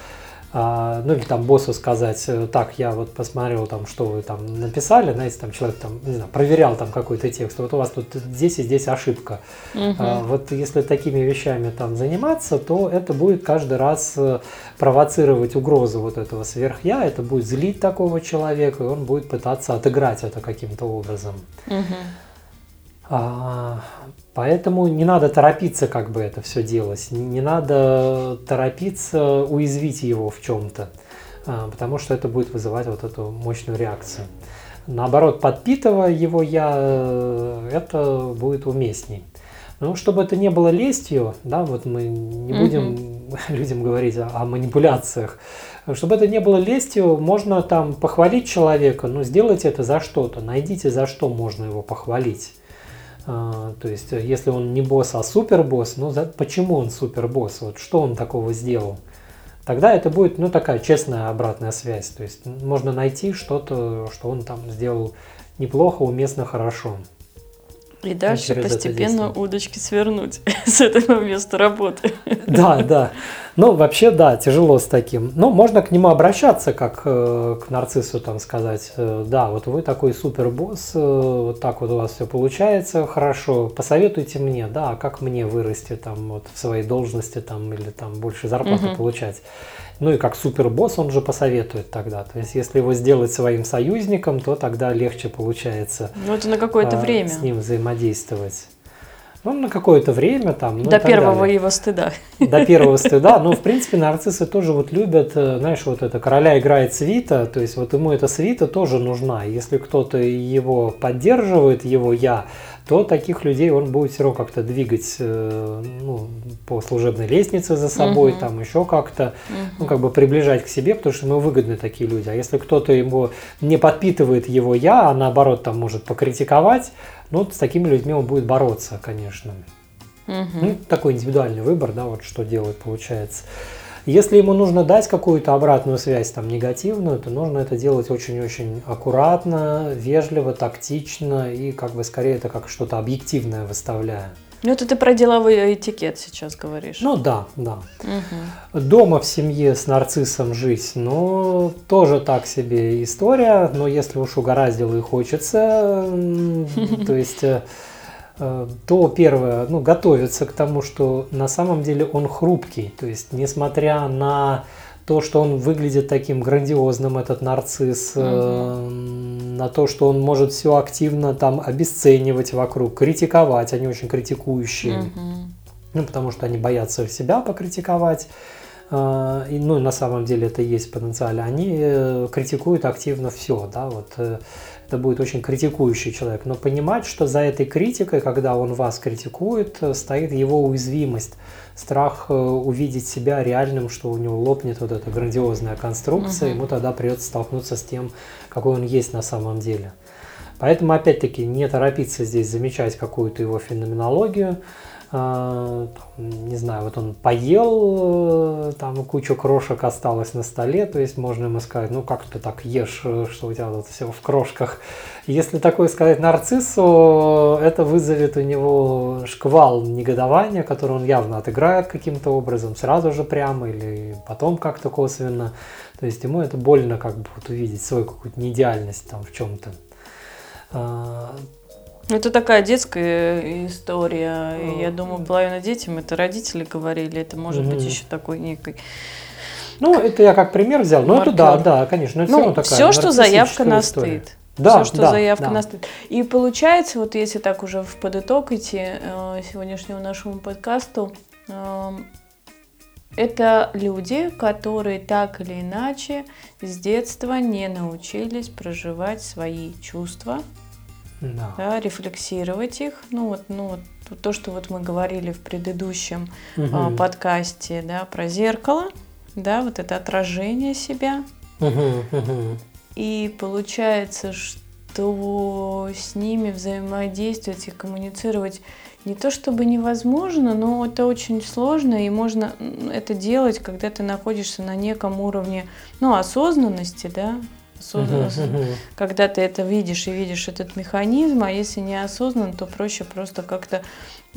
а, ну или там боссу сказать, э, так, я вот посмотрел там, что вы там написали, знаете, там человек там, не знаю, проверял там какой-то текст, вот у вас тут здесь и здесь ошибка. Угу. А, вот если такими вещами там заниматься, то это будет каждый раз э, провоцировать угрозу вот этого сверхя, это будет злить такого человека, и он будет пытаться отыграть это каким-то образом. Угу. А, поэтому не надо торопиться как бы это все делать, не надо торопиться уязвить его в чем-то, а, потому что это будет вызывать вот эту мощную реакцию. Наоборот, подпитывая его я, э, это будет уместней. Ну, чтобы это не было лестью, да, вот мы не будем mm-hmm. [LAUGHS] людям говорить о, о манипуляциях, чтобы это не было лестью, можно там похвалить человека, но сделайте это за что-то, найдите за что можно его похвалить. А, то есть, э, если он не босс, а супербосс, ну за, почему он супербосс? Вот что он такого сделал? Тогда это будет, ну, такая честная обратная связь. То есть можно найти что-то, что он там сделал неплохо, уместно, хорошо. И дальше постепенно удочки свернуть [LAUGHS] с этого места работы. Да, да. Ну, вообще, да, тяжело с таким. Ну, можно к нему обращаться, как э, к нарциссу, там сказать, э, да, вот вы такой супер босс, э, вот так вот у вас все получается, хорошо, посоветуйте мне, да, как мне вырасти там вот в своей должности там или там больше зарплаты угу. получать. Ну и как супербосс он же посоветует тогда. То есть если его сделать своим союзником, то тогда легче получается. Ну это на какое-то а, время. С ним взаимодействовать. Ну, на какое-то время там. Ну, До первого далее. его стыда. До первого [LAUGHS] стыда. Но, в принципе, нарциссы тоже вот любят, э, знаешь, вот это короля играет свита, то есть вот ему эта свита тоже нужна. Если кто-то его поддерживает, его я, то таких людей он будет все равно как-то двигать э, ну, по служебной лестнице за собой, угу. там еще как-то, угу. ну, как бы приближать к себе, потому что ему выгодны такие люди. А если кто-то ему не подпитывает его я, а наоборот там может покритиковать, ну, с такими людьми он будет бороться, конечно. Угу. Ну, такой индивидуальный выбор, да, вот что делать получается. Если ему нужно дать какую-то обратную связь, там, негативную, то нужно это делать очень-очень аккуратно, вежливо, тактично и как бы скорее это как что-то объективное выставляя. Ну, это ты про деловой этикет сейчас говоришь. Ну да, да. Угу. Дома в семье с нарциссом жить, ну, тоже так себе история, но если уж угораздило и хочется, то есть э, Э, то первое, ну, готовиться к тому, что на самом деле он хрупкий. То есть, несмотря на то, что он выглядит таким грандиозным, этот нарцисс, угу. Э, на то, что он может все активно там обесценивать вокруг, критиковать, они очень критикующие, угу. ну, потому что они боятся себя покритиковать. Э, и, ну, на самом деле это есть потенциально. Они э, критикуют активно все, да, вот это будет очень критикующий человек, но понимать, что за этой критикой, когда он вас критикует, стоит его уязвимость, страх э, увидеть себя реальным, что у него лопнет вот эта грандиозная конструкция, угу. ему тогда придется столкнуться с тем, какой он есть на самом деле. Поэтому, опять-таки, не торопиться здесь замечать какую-то его феноменологию, не знаю, вот он поел, э, там кучу крошек осталось на столе, то есть можно ему сказать, ну как ты так ешь, э, что у тебя тут все в крошках. Если такое сказать нарциссу, это вызовет у него шквал негодования, который он явно отыграет каким-то образом, сразу же прямо или потом как-то косвенно. То есть ему это больно как бы вот увидеть свою какую-то неидеальность там в чем-то. Это такая детская история. И я думаю, половина детям это родители говорили. Это может угу. быть еще такой некий. Ну, это я как пример взял. Ну, это да, да, конечно. Это ну, все, все что заявка на стыд. Да, все, что да, заявка да. на стыд. И получается, вот если так уже в подыток идти э, сегодняшнему нашему подкасту, э, это люди, которые так или иначе с детства не научились проживать свои чувства, да. Да, рефлексировать их. Ну вот, ну вот то, что вот мы говорили в предыдущем угу. а, подкасте, да, про зеркало, да, вот это отражение себя. Угу, угу. И получается, что с ними взаимодействовать и коммуницировать не то чтобы невозможно, но это очень сложно, и можно это делать, когда ты находишься на неком уровне, ну, осознанности, да, осознанно, когда ты это видишь и видишь этот механизм, а если неосознанно, то проще просто как-то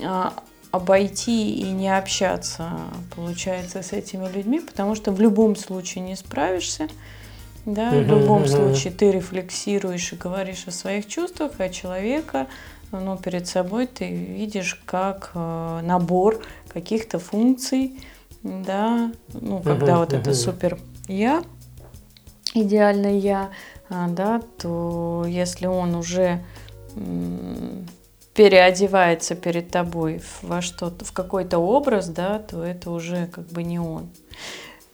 а, обойти и не общаться, получается, с этими людьми, потому что в любом случае не справишься. Да, в любом случае ты рефлексируешь и говоришь о своих чувствах, а человека ну, перед собой ты видишь как э, набор каких-то функций, да, ну, когда вот это супер я, идеальное я, а, да, то если он уже переодевается перед тобой во что-то, в какой-то образ, да, то это уже как бы не он.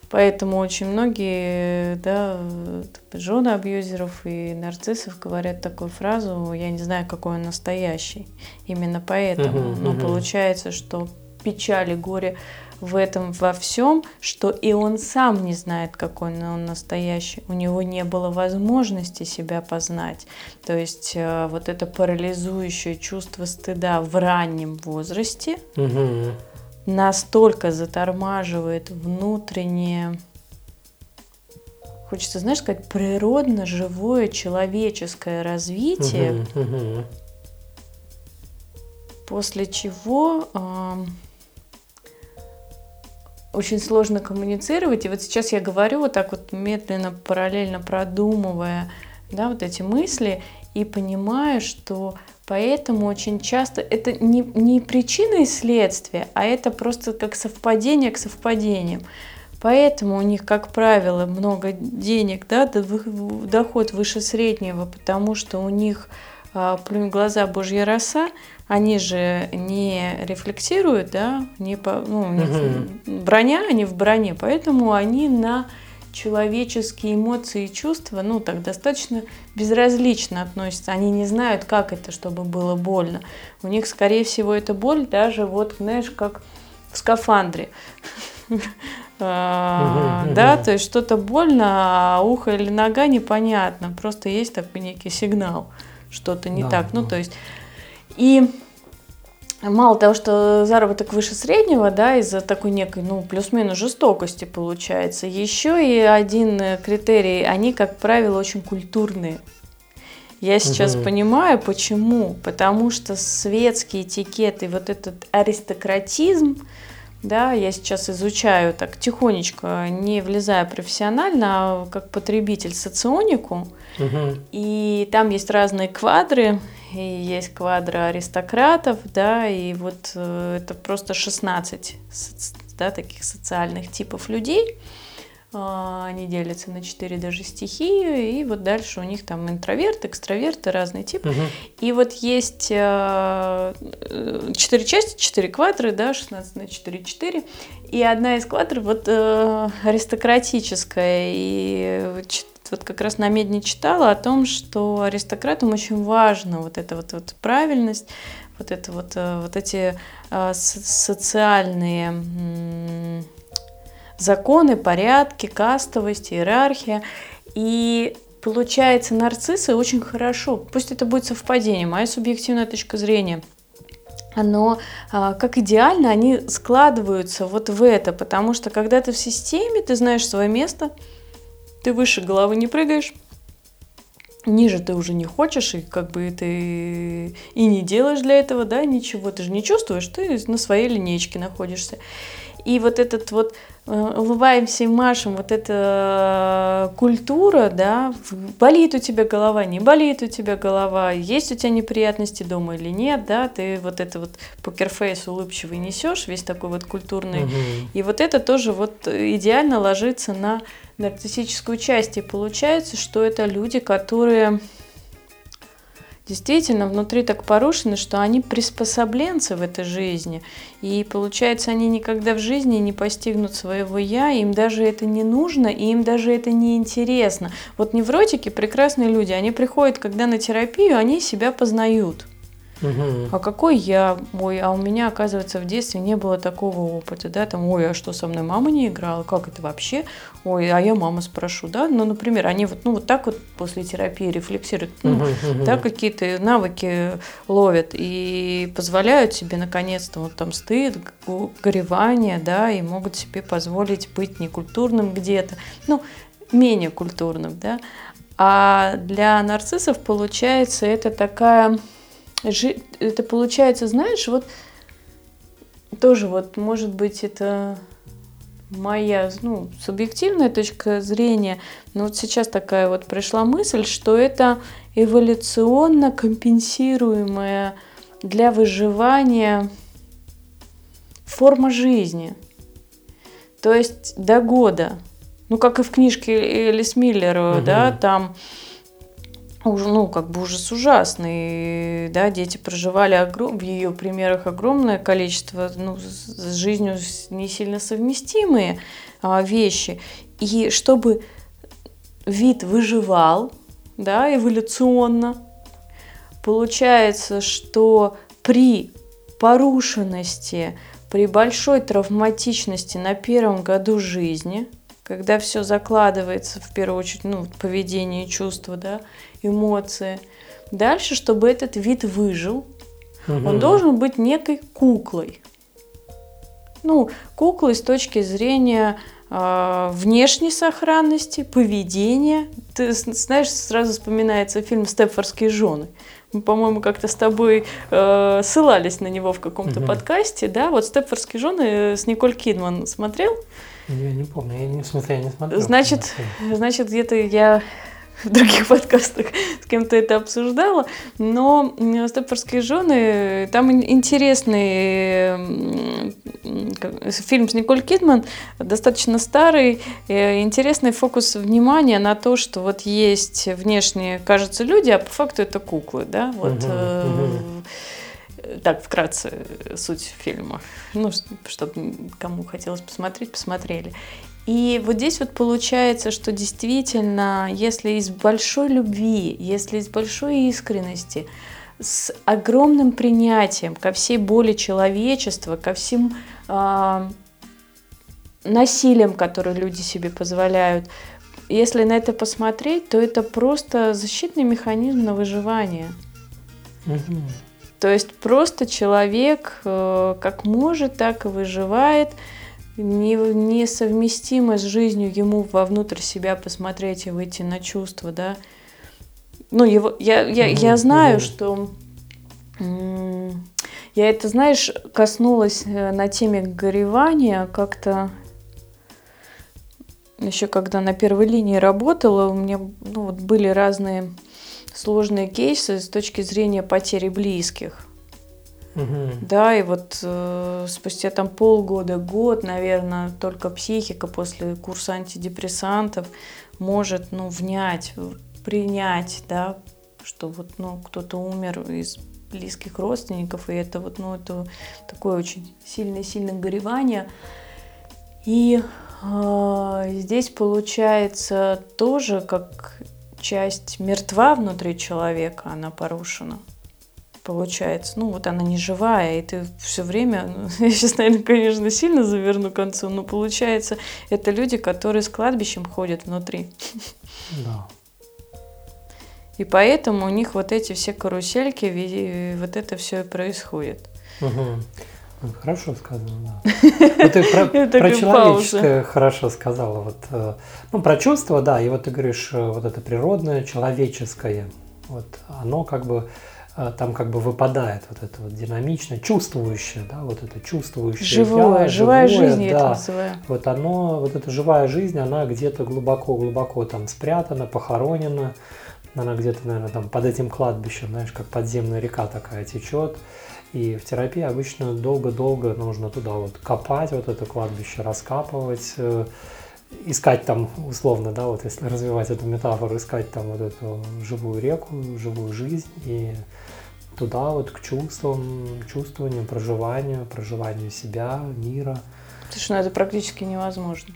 Поэтому очень многие, да, жены абьюзеров и нарциссов говорят такую фразу, я не знаю, какой он настоящий. Именно поэтому. Uh-huh, uh-huh. Но получается, что печаль и горе в этом во всем, что и он сам не знает, какой он настоящий. У него не было возможности себя познать. То есть э, вот это парализующее чувство стыда в раннем возрасте угу. настолько затормаживает внутреннее хочется, знаешь, сказать, природно живое человеческое развитие, угу, угу. после чего очень сложно коммуницировать. И вот сейчас я говорю вот так вот медленно, параллельно продумывая да, вот эти мысли и понимаю, что поэтому очень часто это не, не причина и следствие, а это просто как совпадение к совпадениям. Поэтому у них, как правило, много денег, да, доход выше среднего, потому что у них а, плюнь глаза Божья роса, они же не рефлексируют, да, не по, ну, у них угу. броня, они в броне, поэтому они на человеческие эмоции и чувства, ну, так достаточно безразлично относятся. Они не знают, как это, чтобы было больно. У них, скорее всего, это боль даже вот, знаешь, как в скафандре. [LAUGHS] А, да, то есть что-то больно, а ухо или нога непонятно. Просто есть такой некий сигнал, что-то не так. Ну, то есть и мало того, что заработок выше среднего, да, из-за такой некой, ну, плюс-минус жестокости получается, еще и один критерий, они, как правило, очень культурные. Я сейчас угу. понимаю, почему. Потому что светский этикет и вот этот аристократизм, да, я сейчас изучаю так тихонечко, не влезая профессионально, а как потребитель соционику. Угу. И там есть разные квадры, и есть квадро аристократов, да, и вот э, это просто 16 да, таких социальных типов людей. Э, они делятся на 4 даже стихии, и вот дальше у них там интроверты, экстраверты, разные типы. Угу. И вот есть э, 4 части, 4 квадры, да, 16 на 4, 4. И одна из квадр вот э, аристократическая, и вот как раз на Медне читала о том, что аристократам очень важно вот эта вот, вот правильность, вот это вот, э, вот эти э, социальные законы, порядки, кастовость, иерархия. И получается, нарциссы очень хорошо, пусть это будет совпадение, моя субъективная точка зрения, но а, как идеально они складываются вот в это, потому что когда ты в системе, ты знаешь свое место, ты выше головы не прыгаешь, ниже ты уже не хочешь, и как бы ты и не делаешь для этого, да, ничего, ты же не чувствуешь, ты на своей линейке находишься. И вот этот вот э, улыбаемся и машем, вот эта культура, да, болит у тебя голова, не болит у тебя голова, есть у тебя неприятности дома или нет, да, ты вот это вот покерфейс улыбчивый несешь, весь такой вот культурный. Угу. И вот это тоже вот идеально ложится на нарциссическую часть. И получается, что это люди, которые действительно внутри так порушены, что они приспособленцы в этой жизни. И получается, они никогда в жизни не постигнут своего я, им даже это не нужно, и им даже это не интересно. Вот невротики прекрасные люди, они приходят, когда на терапию, они себя познают. Угу. А какой я? Ой, а у меня, оказывается, в детстве не было такого опыта, да, там, ой, а что со мной мама не играла, как это вообще? Ой, а я маму спрошу, да, ну, например, они вот, ну, вот так вот после терапии рефлексируют, ну, угу. да, какие-то навыки ловят и позволяют себе, наконец-то, вот там стыд, горевание, да, и могут себе позволить быть некультурным где-то, ну, менее культурным, да, а для нарциссов, получается, это такая это получается, знаешь, вот тоже вот, может быть, это моя, ну, субъективная точка зрения, но вот сейчас такая вот пришла мысль, что это эволюционно компенсируемая для выживания форма жизни. То есть до года. Ну, как и в книжке Элис Миллера, угу. да, там ну, как бы ужас ужасный, да, дети проживали огром... в ее примерах огромное количество, ну, с жизнью не сильно совместимые а, вещи. И чтобы вид выживал, да, эволюционно, получается, что при порушенности, при большой травматичности на первом году жизни, когда все закладывается в первую очередь, ну, поведение чувства, да, эмоции. Дальше, чтобы этот вид выжил, угу. он должен быть некой куклой. Ну, куклой с точки зрения э, внешней сохранности, поведения. Ты знаешь, сразу вспоминается фильм «Степфордские жены». Мы, по-моему, как-то с тобой э, ссылались на него в каком-то угу. подкасте, да? Вот «Степфордские жены» с Николь Кидман смотрел? Я не помню, я не, в смысле, я не смотрел. Значит, значит где-то я [LAUGHS] в других подкастах с кем-то это обсуждала, но «Степфордские жены», там интересный фильм с Николь Кидман, достаточно старый, э, интересный фокус внимания на то, что вот есть внешние, кажется, люди, а по факту это куклы, да, вот... Угу, угу так, вкратце суть фильма. Ну, чтобы кому хотелось посмотреть, посмотрели. И вот здесь вот получается, что действительно, если из большой любви, если из большой искренности, с огромным принятием ко всей боли человечества, ко всем э, насилием, которые люди себе позволяют, если на это посмотреть, то это просто защитный механизм на выживание. Угу. То есть просто человек э, как может, так и выживает. Не, несовместимо с жизнью ему вовнутрь себя посмотреть и выйти на чувства, да. Ну, его, я, я, я знаю, что я это, знаешь, коснулась э, на теме горевания как-то. Еще когда на первой линии работала, у меня ну, вот были разные сложные кейсы с точки зрения потери близких. Угу. Да, и вот э, спустя там полгода, год, наверное, только психика после курса антидепрессантов может, ну, внять, принять, да, что вот, ну, кто-то умер из близких родственников, и это вот, ну, это такое очень сильное-сильное горевание. И э, здесь получается тоже как часть мертва внутри человека, она порушена получается. Ну, вот она не живая, и ты все время, ну, [LAUGHS] я сейчас, наверное, конечно, сильно заверну к концу, но получается, это люди, которые с кладбищем ходят внутри. Да. И поэтому у них вот эти все карусельки, вот это все и происходит. Угу. Хорошо сказано, да. Вот [LAUGHS] ты про, про человеческое хорошо сказала. Вот, э, ну, про чувство, да, и вот ты говоришь, э, вот это природное, человеческое, вот оно как бы а, там как бы выпадает вот это вот динамичное, чувствующее, да, вот это чувствующее. Живое, я, живая живое, жизнь, да, это называю. Вот оно, вот эта живая жизнь, она где-то глубоко-глубоко там спрятана, похоронена, она где-то, наверное, там под этим кладбищем, знаешь, как подземная река такая течет. И в терапии обычно долго-долго нужно туда вот копать, вот это кладбище раскапывать, э, искать там условно, да, вот если развивать эту метафору, искать там вот эту живую реку, живую жизнь и туда вот к чувствам, чувствованию, проживанию, проживанию себя, мира. Слушай, ну это практически невозможно.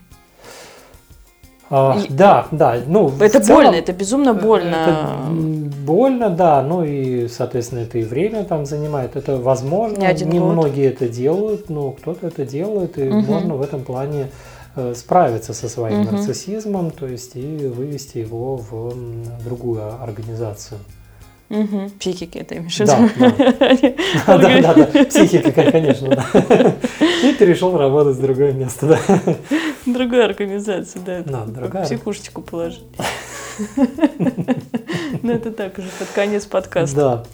А, и, да, да. Ну, это целом, больно, это безумно больно. Это больно, да. Ну и, соответственно, это и время там занимает. Это возможно. Не, один не год. многие это делают, но кто-то это делает, и угу. можно в этом плане э, справиться со своим угу. нарциссизмом, то есть и вывести его в другую организацию. Угу. Психики это имеешь [LAUGHS] Да, да. да, да, да, психика, конечно, да. [LAUGHS] И ты решил работать в другое место, да. Другую организацию, да. Да, другая. Психушечку положить. [LAUGHS] Ну, это так уже под конец подкаста. Да.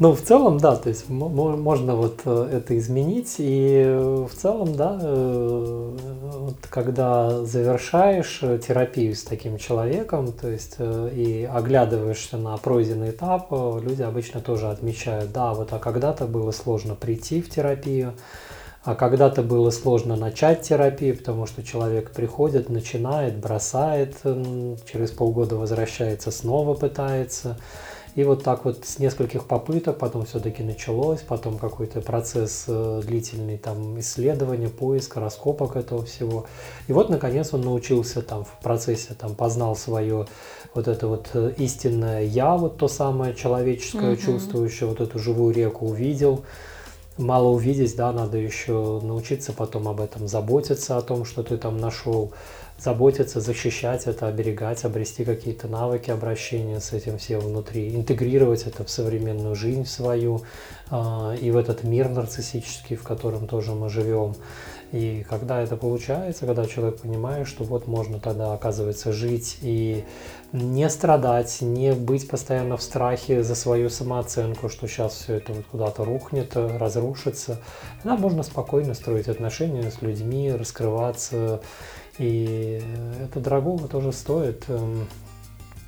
Ну, в целом, да, то есть можно вот э, это изменить, и в целом, да, э, вот когда завершаешь э, терапию с таким человеком, то есть и оглядываешься на пройденный этап, люди обычно тоже отмечают, да, вот а когда-то было сложно прийти в терапию, а когда-то было сложно начать терапию, потому что человек приходит, начинает, бросает, через полгода возвращается, снова пытается. И вот так вот с нескольких попыток потом все-таки началось, потом какой-то процесс э, длительный там исследования, поиска, раскопок этого всего. И вот наконец он научился там в процессе, там познал свое вот это вот э, истинное я, вот то самое человеческое, угу. чувствующее, вот эту живую реку увидел. Мало увидеть, да, надо еще научиться потом об этом заботиться, о том, что ты там нашел заботиться, защищать это, оберегать, обрести какие-то навыки обращения с этим всем внутри, интегрировать это в современную жизнь свою э, и в этот мир нарциссический, в котором тоже мы живем. И когда это получается, когда человек понимает, что вот можно тогда, оказывается, жить и не страдать, не быть постоянно в страхе за свою самооценку, что сейчас все это вот куда-то рухнет, разрушится, тогда можно спокойно строить отношения с людьми, раскрываться. И это дорогого тоже стоит. Эм,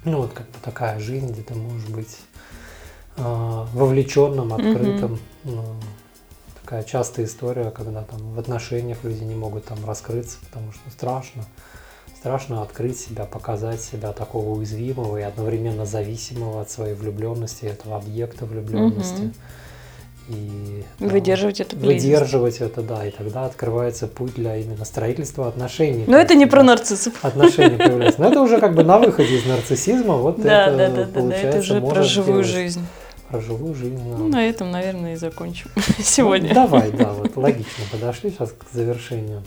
ну вот как бы такая жизнь, где ты можешь быть э, вовлеченным, открытым. Mm-hmm такая частая история, когда там в отношениях люди не могут там раскрыться, потому что страшно. Страшно открыть себя, показать себя такого уязвимого и одновременно зависимого от своей влюбленности, этого объекта влюбленности. Угу. И выдерживать это Выдерживать это, да. И тогда открывается путь для именно строительства отношений. Но это не про нарциссов. Отношения появляются. Но это уже как бы на выходе из [LAUGHS] нарциссизма. Вот да, это да, да, да, да, это уже про живую жизнь про живую жизнь. Ну, на этом, наверное, и закончим [LAUGHS] сегодня. Ну, давай, да, вот логично подошли сейчас к завершению.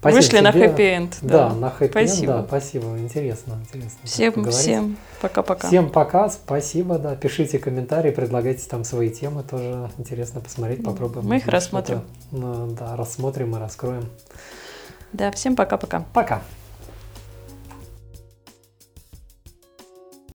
Спасибо Вышли тебе. на хэппи-энд. Да, да на хэппи-энд, да, спасибо, интересно, интересно. Всем, всем пока-пока. Всем пока, спасибо, да, пишите комментарии, предлагайте там свои темы, тоже интересно посмотреть, попробуем. Мы их рассмотрим. Ну, да, рассмотрим и раскроем. Да, всем пока-пока. Пока. -пока. пока.